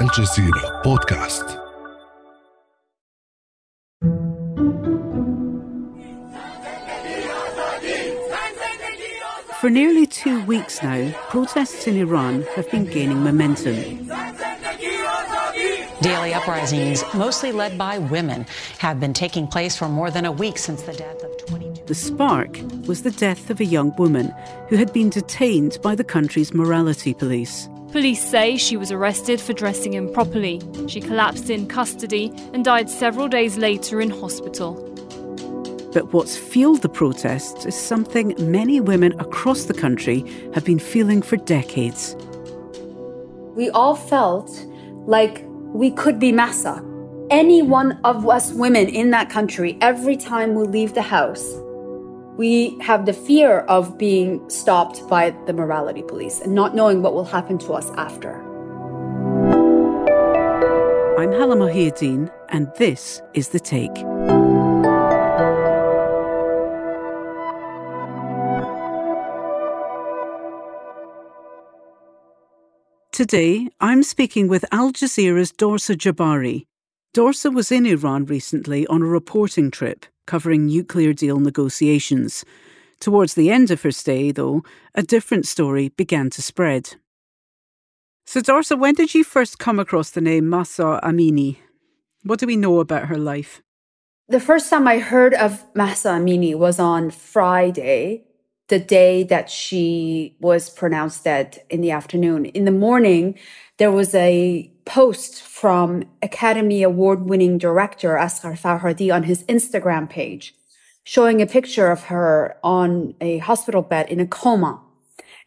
الجزيرة بودكاست For nearly two weeks now, protests in Iran have been gaining momentum. Daily uprisings, mostly led by women, have been taking place for more than a week since the death of 22. The spark was the death of a young woman who had been detained by the country's morality police. Police say she was arrested for dressing improperly. She collapsed in custody and died several days later in hospital. But what's fueled the protests is something many women across the country have been feeling for decades. We all felt like we could be Mahsa. Any one of us women in that country, every time we leave the house, we have the fear of being stopped by the morality police and not knowing what will happen to us after. I'm Halla Mohieddeen, and this is The Take. Today, I'm speaking with Al Jazeera's Dorsa Jabbari. Dorsa was in Iran recently on a reporting trip covering nuclear deal negotiations. Towards the end of her stay, though, a different story began to spread. So, Dorsa, when did you first come across the name Mahsa Amini? What do we know about her life? The first time I heard of Mahsa Amini was on Friday the day that she was pronounced dead in the afternoon. In the morning, there was a post from Academy Award winning director Asghar Farhadi on his Instagram page showing a picture of her on a hospital bed in a coma.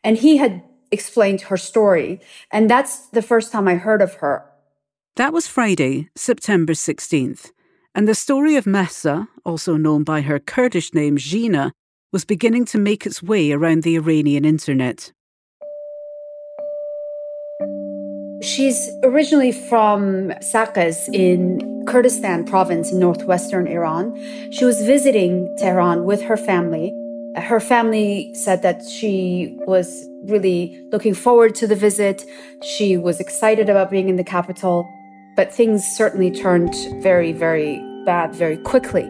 And he had explained her story. And that's the first time I heard of her. That was Friday, September 16th. And the story of Mahsa, also known by her Kurdish name Jina, was beginning to make its way around the Iranian internet. She's originally from Saqqez in Kurdistan province in northwestern Iran. She was visiting Tehran with her family. Her family said that she was really looking forward to the visit. She was excited about being in the capital, but things certainly turned very, very bad very quickly.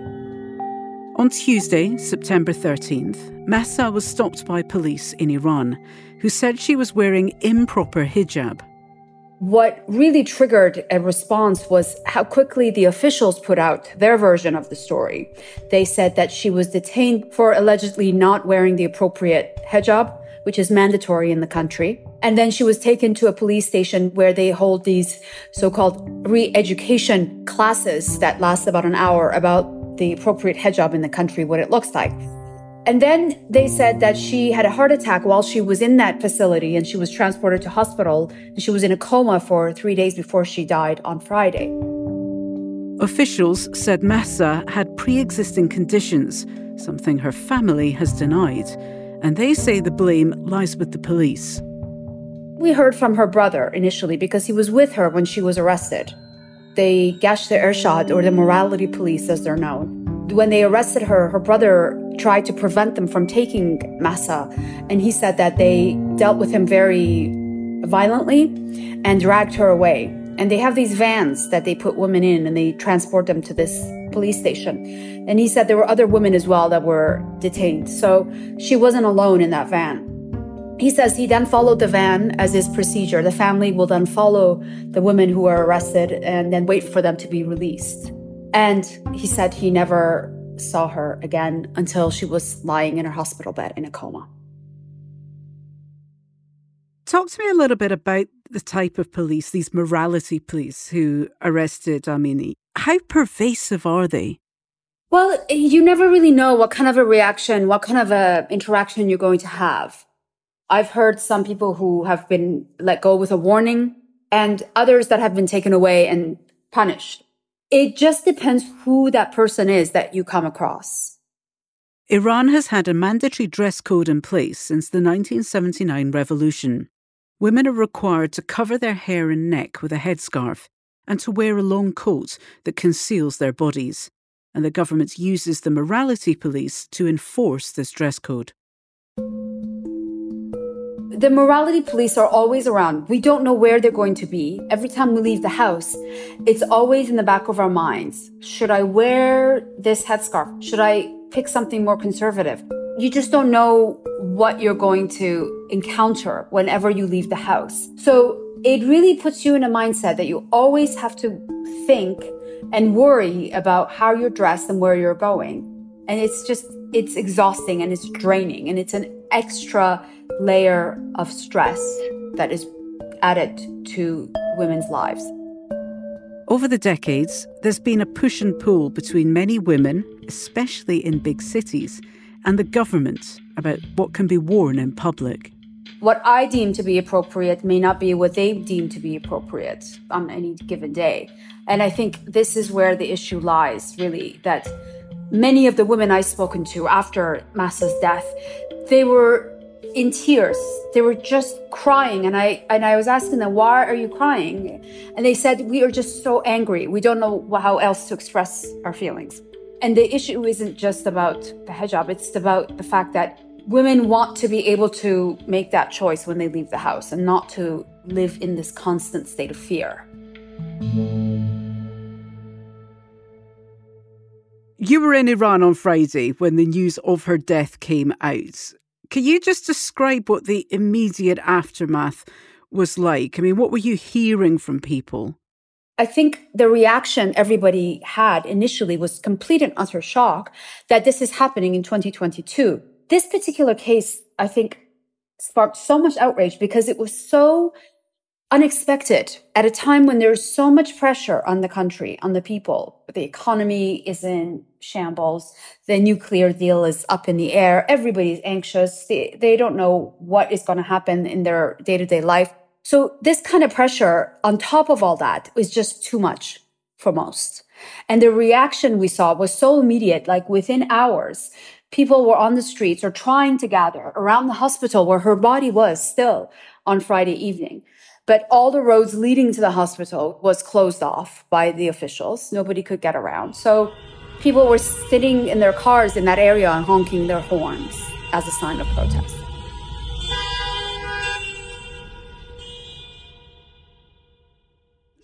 On Tuesday, September 13th, Mahsa was stopped by police in Iran, who said she was wearing improper hijab. What really triggered a response was how quickly the officials put out their version of the story. They said that she was detained for allegedly not wearing the appropriate hijab, which is mandatory in the country. And then she was taken to a police station where they hold these so-called re-education classes that last about an hour about the appropriate hijab in the country, what it looks like. And then they said that she had a heart attack while she was in that facility and she was transported to hospital. And she was in a coma for three days before she died on Friday. Officials said Mahsa had pre existing conditions, something her family has denied. And they say the blame lies with the police. We heard from her brother initially because he was with her when she was arrested they Gasht Irshad, or the morality police as they're known. When they arrested her, her brother tried to prevent them from taking Mahsa. And he said that they dealt with him very violently and dragged her away. And they have these vans that they put women in and they transport them to this police station. And he said there were other women as well that were detained. So she wasn't alone in that van. He says he then followed the van as his procedure. The family will then follow the women who are arrested and then wait for them to be released. And he said he never saw her again until she was lying in her hospital bed in a coma. Talk to me a little bit about the type of police, these morality police who arrested Amini. How pervasive are they? Well, you never really know what kind of a reaction, what kind of a interaction you're going to have. I've heard some people who have been let go with a warning and others that have been taken away and punished. It just depends who that person is that you come across. Iran has had a mandatory dress code in place since the 1979 revolution. Women are required to cover their hair and neck with a headscarf and to wear a long coat that conceals their bodies. And the government uses the morality police to enforce this dress code The morality police are always around. We don't know where they're going to be. Every time we leave the house, it's always in the back of our minds. Should I wear this headscarf? Should I pick something more conservative? You just don't know what you're going to encounter whenever you leave the house. So it really puts you in a mindset that you always have to think and worry about how you're dressed and where you're going. And it's just, it's exhausting and it's draining and it's an extra layer of stress that is added to women's lives. Over the decades, there's been a push and pull between many women, especially in big cities, and the government about what can be worn in public. What I deem to be appropriate may not be what they deem to be appropriate on any given day. And I think this is where the issue lies, really, that many of the women I've spoken to after Mahsa's death, they were in tears. They were just crying. And I, and I was asking them, why are you crying? And they said, we are just so angry. We don't know how else to express our feelings. And the issue isn't just about the hijab. It's about the fact that women want to be able to make that choice when they leave the house and not to live in this constant state of fear. You were in Iran on Friday when the news of her death came out. Can you just describe what the immediate aftermath was like? I mean, what were you hearing from people? I think the reaction everybody had initially was complete and utter shock that this is happening in 2022. This particular case, I think, sparked so much outrage because it was so unexpected at a time when there's so much pressure on the country, on the people. The economy is in shambles. The nuclear deal is up in the air. Everybody's anxious. They, they don't know what is going to happen in their day to day life. So this kind of pressure on top of all that is just too much for most. And the reaction we saw was so immediate, like within hours, people were on the streets or trying to gather around the hospital where her body was still on Friday evening. But all the roads leading to the hospital was closed off by the officials. Nobody could get around. So people were sitting in their cars in that area and honking their horns as a sign of protest.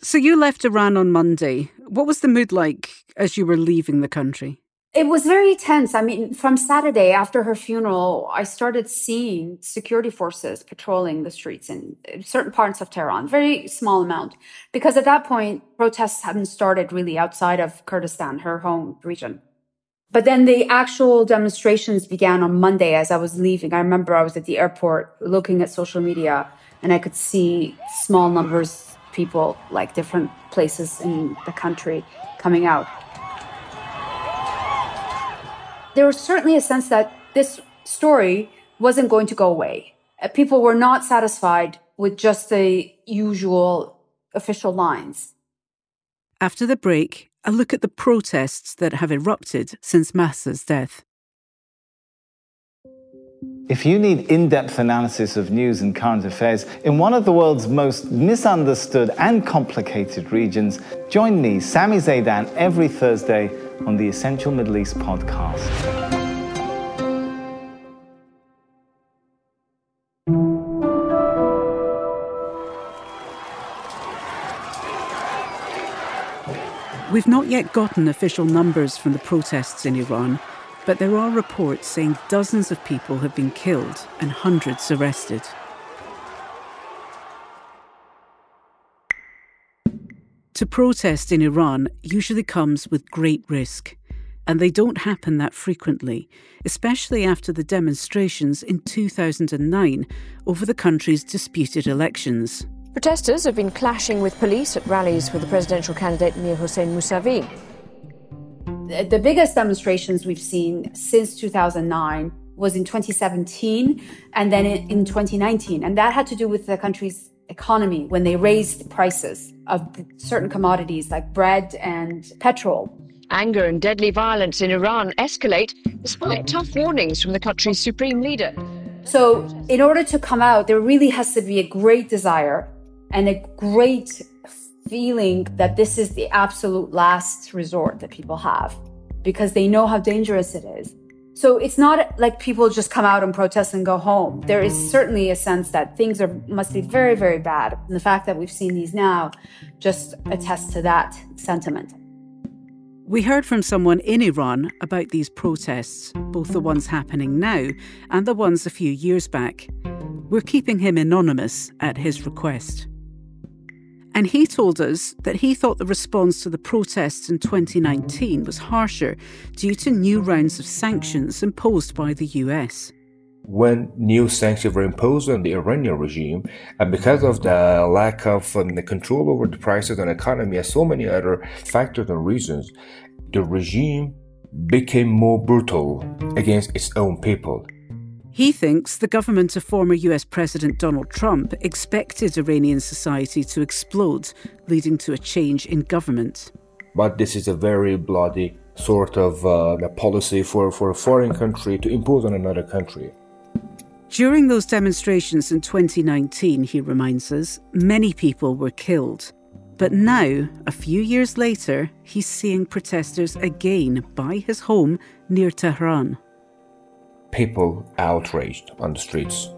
So you left Iran on Monday. What was the mood like as you were leaving the country? It was very tense. I mean, from Saturday after her funeral, I started seeing security forces patrolling the streets in uh, certain parts of Tehran, very small amount, because at that point, protests hadn't started really outside of Kurdistan, her home region. But then the actual demonstrations began on Monday as I was leaving. I remember I was at the airport looking at social media and I could see small numbers of people, like different places in the country, coming out there was certainly a sense that this story wasn't going to go away. Uh, people were not satisfied with just the usual official lines. After the break, a look at the protests that have erupted since Mahsa's death. If you need in depth analysis of news and current affairs in one of the world's most misunderstood and complicated regions, join me, Sami Zeidan, every Thursday on the Essential Middle East podcast. We've not yet gotten official numbers from the protests in Iran, but there are reports saying dozens of people have been killed and hundreds arrested. To protest in Iran usually comes with great risk, and they don't happen that frequently, especially after the demonstrations in 2009 over the country's disputed elections. Protesters have been clashing with police at rallies for the presidential candidate Mir Hossein Mousavi. The biggest demonstrations we've seen since 2009 was in 2017 and then in 2019. And that had to do with the country's economy when they raised the prices of certain commodities like bread and petrol. Anger and deadly violence in Iran escalate despite tough warnings from the country's supreme leader. So, in order to come out, there really has to be a great desire and a great feeling that this is the absolute last resort that people have because they know how dangerous it is. So it's not like people just come out and protest and go home. There is certainly a sense that things are must be very, very bad. And the fact that we've seen these now just attests to that sentiment. We heard from someone in Iran about these protests, both the ones happening now and the ones a few years back. We're keeping him anonymous at his request. And he told us that he thought the response to the protests in 2019 was harsher due to new rounds of sanctions imposed by the US. When new sanctions were imposed on the Iranian regime, and because of the lack of um, the control over the prices and economy and so many other factors and reasons, the regime became more brutal against its own people. He thinks the government of former US President Donald Trump expected Iranian society to explode, leading to a change in government. But this is a very bloody sort of uh, policy for, for a foreign country to impose on another country. During those demonstrations in 2019, he reminds us, many people were killed. But now, a few years later, he's seeing protesters again by his home near Tehran people outraged on the streets.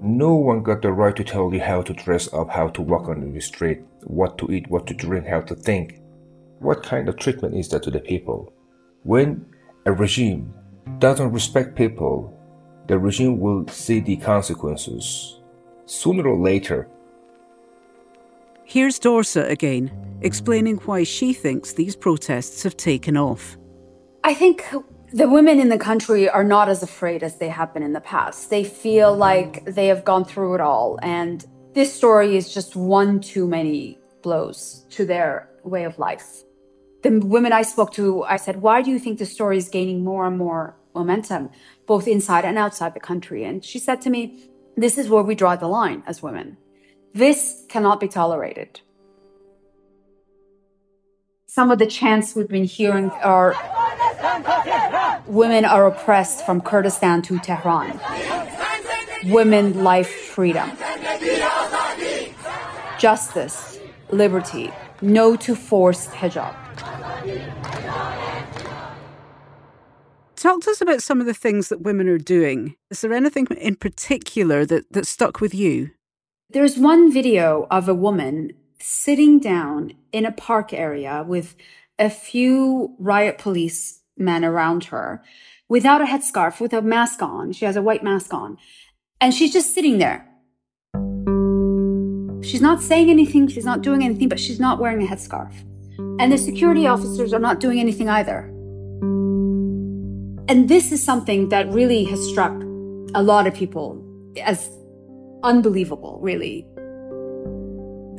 No one got the right to tell you how to dress up, how to walk on the street, what to eat, what to drink, how to think. What kind of treatment is that to the people? When a regime doesn't respect people, the regime will see the consequences sooner or later. Here's Dorsa again, explaining why she thinks these protests have taken off. I think the women in the country are not as afraid as they have been in the past. They feel like they have gone through it all. And this story is just one too many blows to their way of life. The women I spoke to, I said, why do you think the story is gaining more and more momentum, both inside and outside the country? And she said to me, this is where we draw the line as women. This cannot be tolerated. Some of the chants we've been hearing are Women are oppressed from Kurdistan to Tehran. Women, life, freedom. Justice, liberty, no to forced hijab. Talk to us about some of the things that women are doing. Is there anything in particular that, that stuck with you? There's one video of a woman sitting down in a park area with a few riot police men around her without a headscarf, with a mask on. She has a white mask on. And she's just sitting there. She's not saying anything, she's not doing anything, but she's not wearing a headscarf. And the security officers are not doing anything either. And this is something that really has struck a lot of people as unbelievable, really.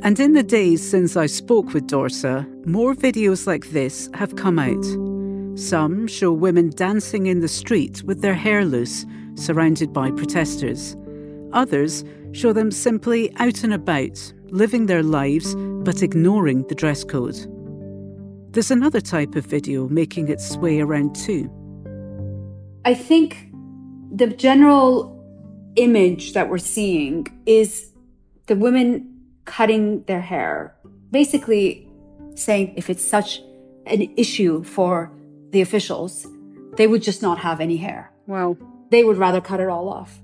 And in the days since I spoke with Dorsa, more videos like this have come out. Some show women dancing in the street with their hair loose, surrounded by protesters. Others show them simply out and about, living their lives but ignoring the dress code. There's another type of video making its way around too. I think the general image that we're seeing is the women cutting their hair, basically saying if it's such an issue for the officials, they would just not have any hair. Wow. They would rather cut it all off.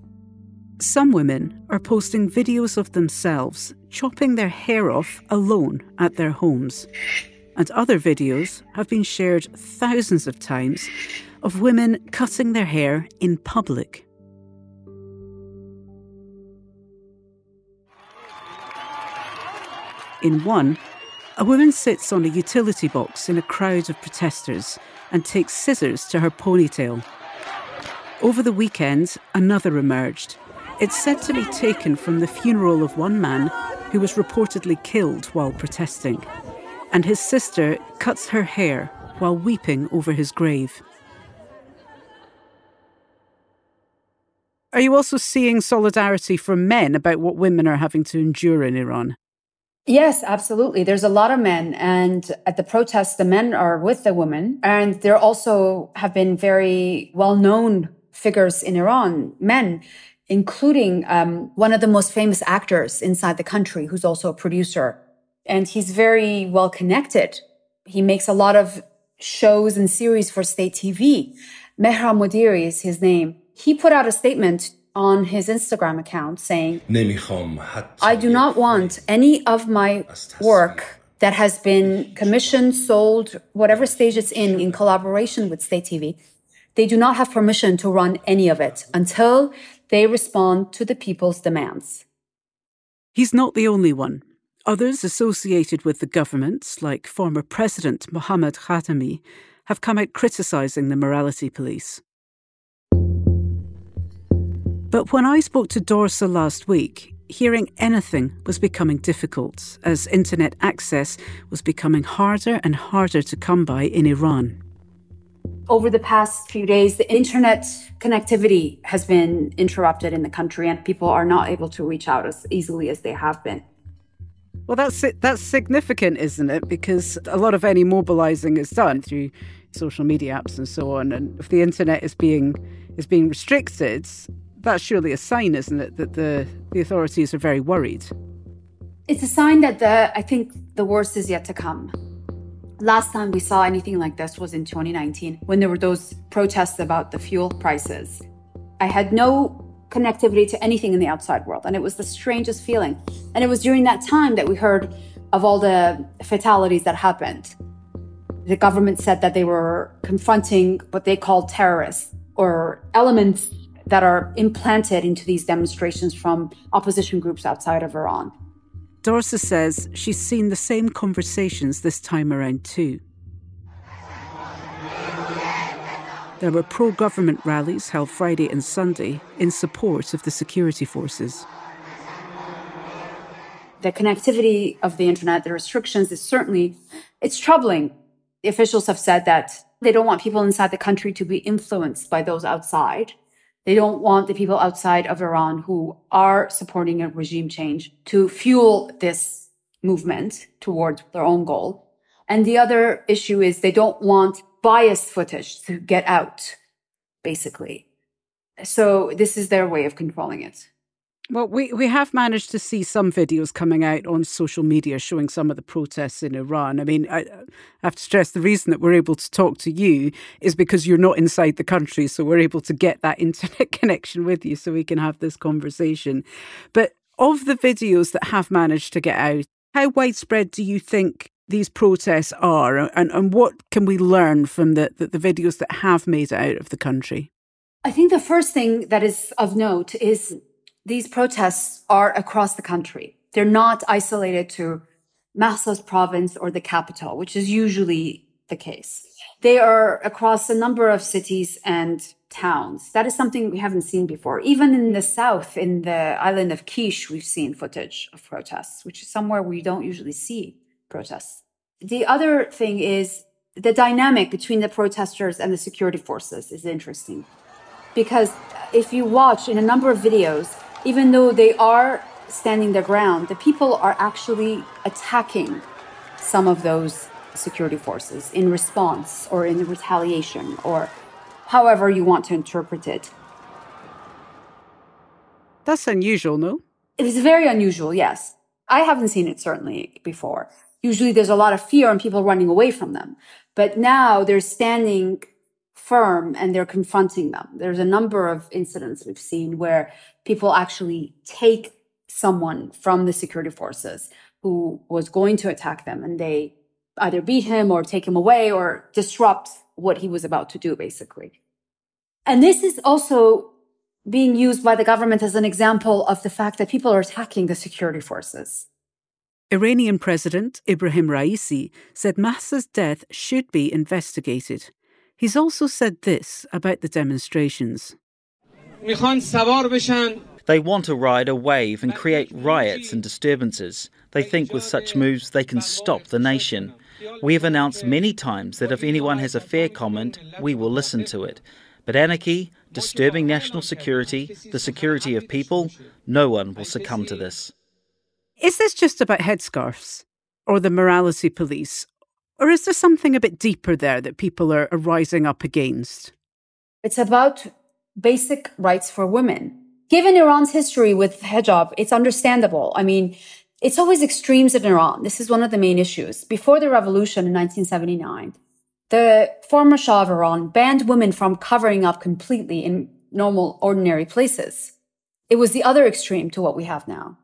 Some women are posting videos of themselves chopping their hair off alone at their homes. And other videos have been shared thousands of times of women cutting their hair in public. In one, a woman sits on a utility box in a crowd of protesters and takes scissors to her ponytail. Over the weekend, another emerged. It's said to be taken from the funeral of one man who was reportedly killed while protesting. And his sister cuts her hair while weeping over his grave. Are you also seeing solidarity from men about what women are having to endure in Iran? Yes, absolutely. There's a lot of men and at the protests, the men are with the women and there also have been very well-known figures in Iran, men, including um, one of the most famous actors inside the country who's also a producer. And he's very well connected. He makes a lot of shows and series for state TV. Mehran Modiri is his name. He put out a statement on his Instagram account saying, I do not want any of my work that has been commissioned, sold, whatever stage it's in, in collaboration with state TV. They do not have permission to run any of it until they respond to the people's demands. He's not the only one. Others associated with the government, like former President Mohammad Khatami, have come out criticising the morality police. But when I spoke to Dorsa last week, hearing anything was becoming difficult as internet access was becoming harder and harder to come by in Iran. Over the past few days, the internet connectivity has been interrupted in the country and people are not able to reach out as easily as they have been. Well, that's that's significant, isn't it? Because a lot of any mobilizing is done through social media apps and so on. And if the internet is being is being restricted, that's surely a sign, isn't it, that the, the authorities are very worried? It's a sign that the I think the worst is yet to come. Last time we saw anything like this was in 2019 when there were those protests about the fuel prices. I had no connectivity to anything in the outside world, and it was the strangest feeling. And it was during that time that we heard of all the fatalities that happened. The government said that they were confronting what they called terrorists or elements that are implanted into these demonstrations from opposition groups outside of Iran. Dorsa says she's seen the same conversations this time around too. There were pro government rallies held Friday and Sunday in support of the security forces. The connectivity of the internet, the restrictions is certainly it's troubling. The officials have said that they don't want people inside the country to be influenced by those outside. They don't want the people outside of Iran who are supporting a regime change to fuel this movement towards their own goal. And the other issue is they don't want biased footage to get out, basically. So this is their way of controlling it. Well, we, we have managed to see some videos coming out on social media showing some of the protests in Iran. I mean, I, I, have to stress the reason that we're able to talk to you is because you're not inside the country. So we're able to get that internet connection with you so we can have this conversation. But of the videos that have managed to get out, how widespread do you think these protests are? And, and what can we learn from the, the, the videos that have made it out of the country? I think the first thing that is of note is these protests are across the country. They're not isolated to Mahsa's province or the capital, which is usually the case. They are across a number of cities and towns. That is something we haven't seen before. Even in the south, in the island of Kish, we've seen footage of protests, which is somewhere we don't usually see protests. The other thing is the dynamic between the protesters and the security forces is interesting. Because if you watch in a number of videos, even though they are standing their ground, the people are actually attacking some of those security forces in response or in retaliation or however you want to interpret it. That's unusual, no? It is very unusual, yes. I haven't seen it certainly before. Usually there's a lot of fear and people running away from them. But now they're standing firm and they're confronting them. There's a number of incidents we've seen where people actually take someone from the security forces who was going to attack them and they either beat him or take him away or disrupt what he was about to do, basically. And this is also being used by the government as an example of the fact that people are attacking the security forces. Iranian President Ibrahim Raisi said Mahsa's death should be investigated. He's also said this about the demonstrations. They want to ride a wave and create riots and disturbances. They think with such moves they can stop the nation. We have announced many times that if anyone has a fair comment, we will listen to it. But anarchy, disturbing national security, the security of people, no one will succumb to this. Is this just about headscarves or the morality police? Or is there something a bit deeper there that people are, are rising up against? It's about basic rights for women. Given Iran's history with hijab, it's understandable. I mean, it's always extremes in Iran. This is one of the main issues. Before the revolution in 1979, The former Shah of Iran banned women from covering up completely in normal, ordinary places. It was the other extreme to what we have now.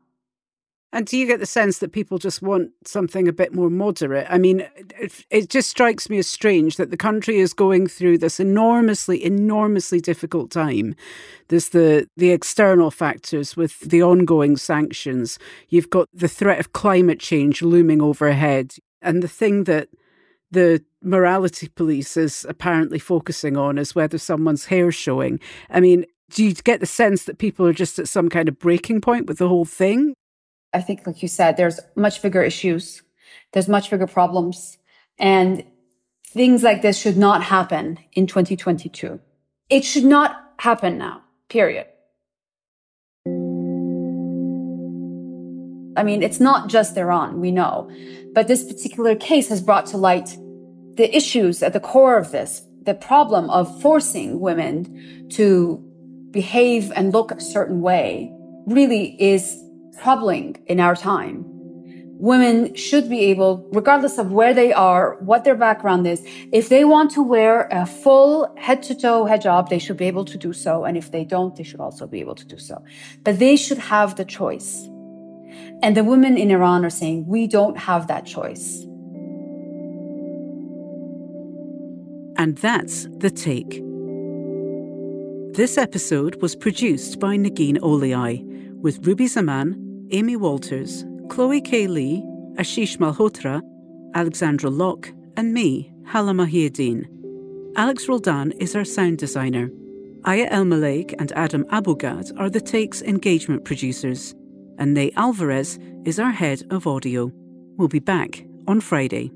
And do you get the sense that people just want something a bit more moderate? I mean, it, it, just strikes me as strange that the country is going through this enormously, enormously difficult time. There's the the external factors with the ongoing sanctions. You've got the threat of climate change looming overhead, and the thing that the morality police is apparently focusing on is whether someone's hair showing. I mean, do you get the sense that people are just at some kind of breaking point with the whole thing? I think, like you said, there's much bigger issues. There's much bigger problems. And things like this should not happen in 2022. It should not happen now, period. I mean, it's not just Iran, we know. But this particular case has brought to light the issues at the core of this, the problem of forcing women to behave and look a certain way really is troubling in our time. Women should be able, regardless of where they are, what their background is, if they want to wear a full head to toe hijab, they should be able to do so. And if they don't, they should also be able to do so. But they should have the choice. And the women in Iran are saying, we don't have that choice. And that's the take. This episode was produced by Negin Owliaei with Ruby Zaman Amy Walters, Chloe K. Li, Ashish Malhotra, Alexandra Locke, and me, Halla Mohieddeen. Alex Roldan is our sound designer. Aya Elmileik and Adam Abou-Gad are the Take's engagement producers, and Nate Alvarez is our head of audio. We'll be back on Friday.